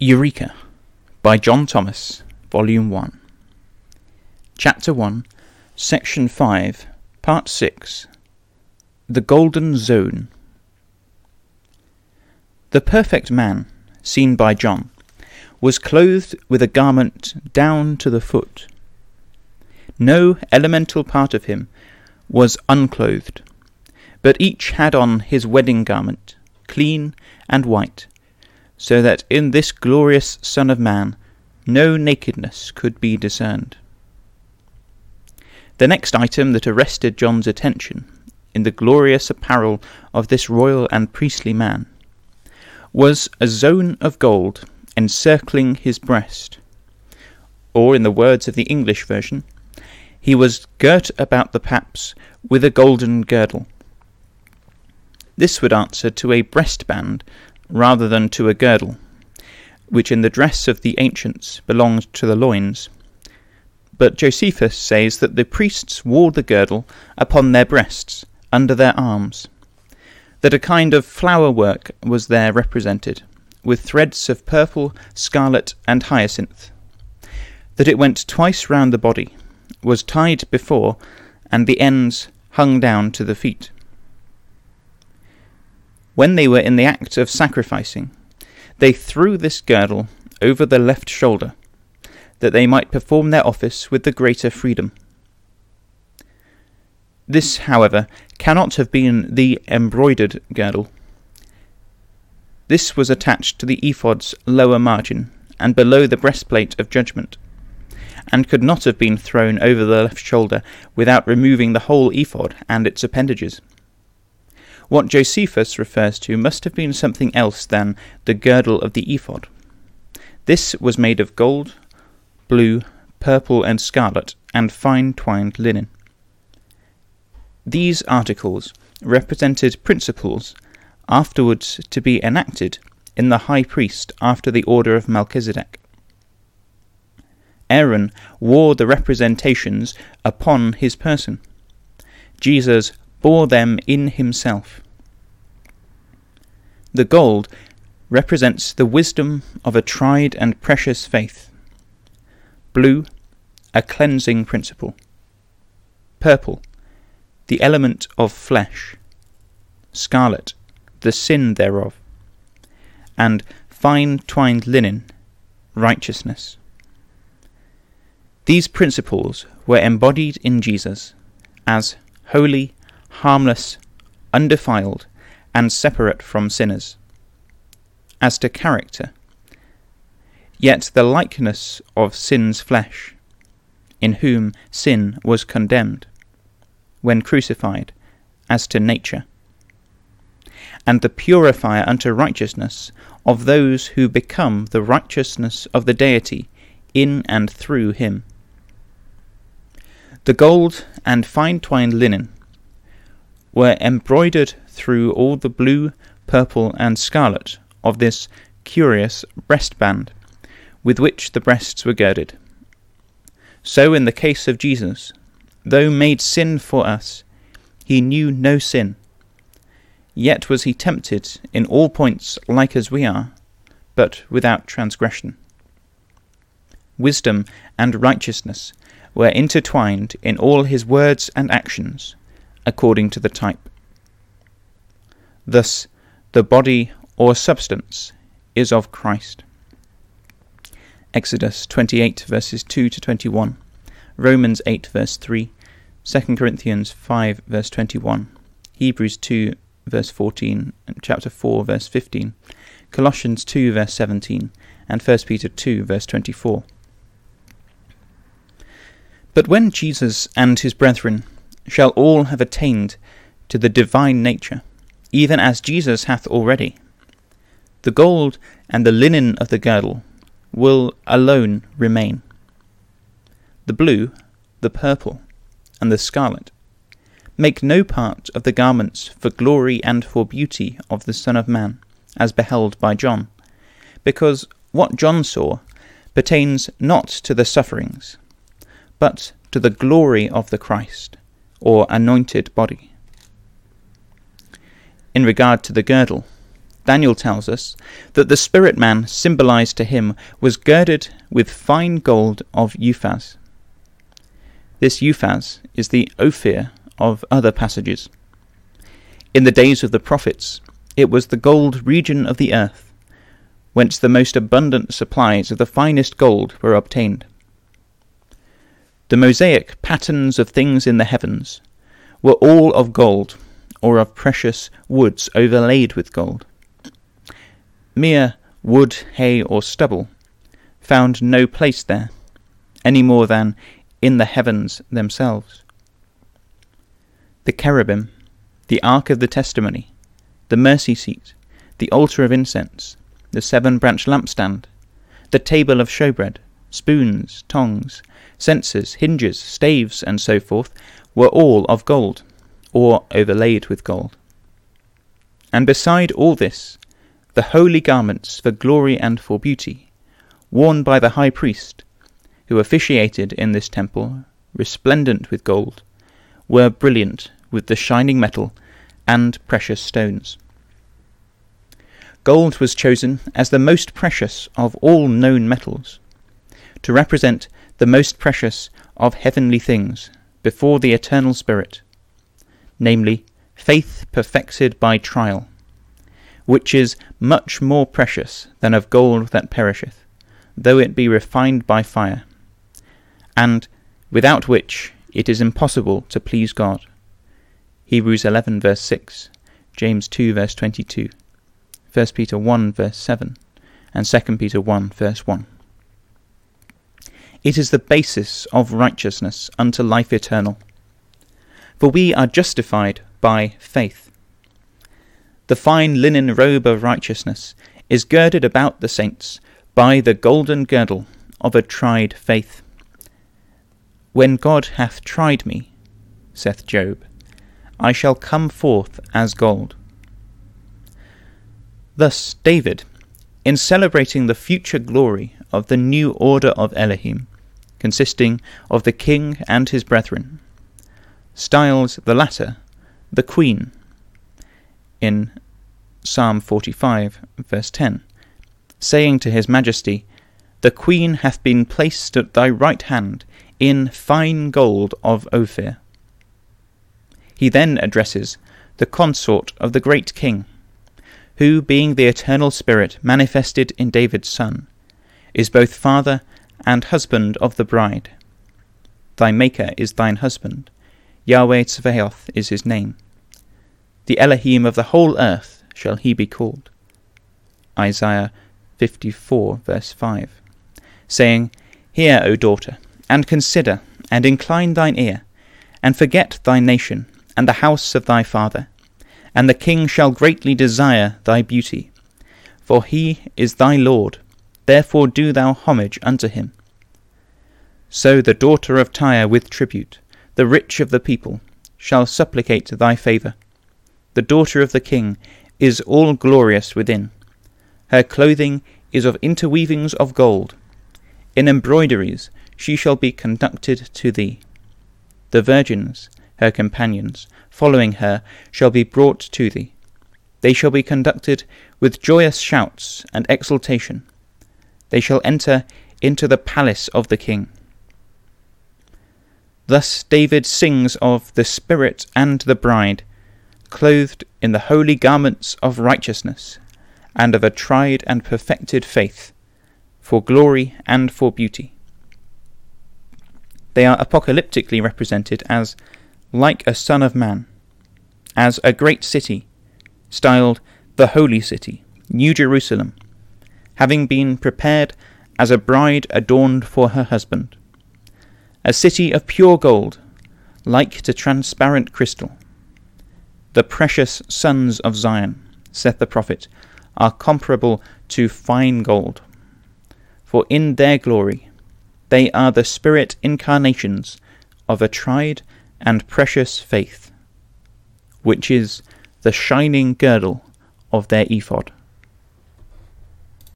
Eureka by John Thomas, Volume 1. Chapter 1, Section 5, Part 6 The Golden Zone. The perfect man, seen by John, was clothed with a garment down to the foot. No elemental part of him was unclothed, but each had on his wedding garment, clean and white so that in this glorious Son of Man no nakedness could be discerned. The next item that arrested John's attention in the glorious apparel of this royal and priestly man was a zone of gold encircling his breast, or in the words of the English version, he was girt about the paps with a golden girdle. This would answer to a breastband rather than to a girdle, which in the dress of the ancients belonged to the loins. But Josephus says that the priests wore the girdle upon their breasts, under their arms, that a kind of flower work was there represented, with threads of purple, scarlet, and hyacinth, that it went twice round the body, was tied before, and the ends hung down to the feet when they were in the act of sacrificing, they threw this girdle over the left shoulder, that they might perform their office with the greater freedom. This, however, cannot have been the embroidered girdle. This was attached to the ephod's lower margin and below the breastplate of judgment, and could not have been thrown over the left shoulder without removing the whole ephod and its appendages. What Josephus refers to must have been something else than the girdle of the ephod. This was made of gold, blue, purple, and scarlet, and fine twined linen. These articles represented principles afterwards to be enacted in the high priest after the order of Melchizedek. Aaron wore the representations upon his person. Jesus bore them in himself. The gold represents the wisdom of a tried and precious faith. Blue, a cleansing principle. Purple, the element of flesh. Scarlet, the sin thereof. And fine twined linen, righteousness. These principles were embodied in Jesus as holy, harmless, undefiled, and separate from sinners. As to character, yet the likeness of sin's flesh, in whom sin was condemned, when crucified, as to nature, and the purifier unto righteousness of those who become the righteousness of the deity in and through him. The gold and fine twined linen were embroidered through all the blue, purple, and scarlet of this curious breastband with which the breasts were girded. So in the case of Jesus, though made sin for us, he knew no sin. Yet was he tempted in all points like as we are, but without transgression. Wisdom and righteousness were intertwined in all his words and actions, according to the type. Thus, the body or substance is of Christ. Exodus 28 verses 2 to 21, Romans 8 verse 3, 2 Corinthians 5 verse 21, Hebrews 2 verse 14, and chapter 4 verse 15, Colossians 2 verse 17, and 1 Peter 2 verse 24. But when Jesus and his brethren shall all have attained to the divine nature, even as Jesus hath already. The gold and the linen of the girdle will alone remain. The blue, the purple, and the scarlet make no part of the garments for glory and for beauty of the Son of Man, as beheld by John, because what John saw pertains not to the sufferings, but to the glory of the Christ or anointed body. In regard to the girdle, Daniel tells us that the spirit man symbolized to him was girded with fine gold of Uphaz. This Uphaz is the Ophir of other passages. In the days of the prophets, it was the gold region of the earth, whence the most abundant supplies of the finest gold were obtained. The Mosaic patterns of things in the heavens were all of gold, or of precious woods overlaid with gold. Mere wood, hay, or stubble found no place there, any more than in the heavens themselves. The cherubim, the ark of the testimony, the mercy seat, the altar of incense, the seven branch lampstand, the table of showbread, spoons, tongs, censers, hinges, staves, and so forth, were all of gold, or overlaid with gold. And beside all this, the holy garments for glory and for beauty, worn by the high priest, who officiated in this temple, resplendent with gold, were brilliant with the shining metal and precious stones. Gold was chosen as the most precious of all known metals, to represent the most precious of heavenly things before the eternal Spirit, namely, faith perfected by trial, which is much more precious than of gold that perisheth, though it be refined by fire, and without which it is impossible to please God. Hebrews 11 verse 6, James 2 verse 22, 1 Peter 1 verse 7, and 2 Peter 1 verse 1. It is the basis of righteousness unto life eternal. For we are justified by faith. The fine linen robe of righteousness is girded about the saints by the golden girdle of a tried faith. When God hath tried me, saith Job, I shall come forth as gold. Thus David, in celebrating the future glory of the new order of Elohim, consisting of the king and his brethren, styles the latter the queen in Psalm 45, verse 10, saying to his majesty, The queen hath been placed at thy right hand in fine gold of Ophir. He then addresses the consort of the great king, who, being the eternal Spirit manifested in David's Son, is both father and husband of the bride. Thy Maker is thine husband, Yahweh Tzvaoth is his name. The Elohim of the whole earth shall he be called. Isaiah 54, verse 5, saying, Hear, O daughter, and consider, and incline thine ear, and forget thy nation, and the house of thy father, and the king shall greatly desire thy beauty. For he is thy Lord, therefore do thou homage unto him. So the daughter of Tyre with tribute, the rich of the people, shall supplicate thy favour. The daughter of the king is all glorious within. Her clothing is of interweavings of gold. In embroideries she shall be conducted to thee. The virgins, her companions, following her, shall be brought to thee. They shall be conducted with joyous shouts and exultation. They shall enter into the palace of the king. Thus David sings of the Spirit and the bride, clothed in the holy garments of righteousness, and of a tried and perfected faith, for glory and for beauty. They are apocalyptically represented as like a son of man, as a great city, styled the Holy City, New Jerusalem, having been prepared as a bride adorned for her husband a city of pure gold, like to transparent crystal. The precious sons of Zion, saith the prophet, are comparable to fine gold. For in their glory they are the spirit incarnations of a tried and precious faith, which is the shining girdle of their ephod.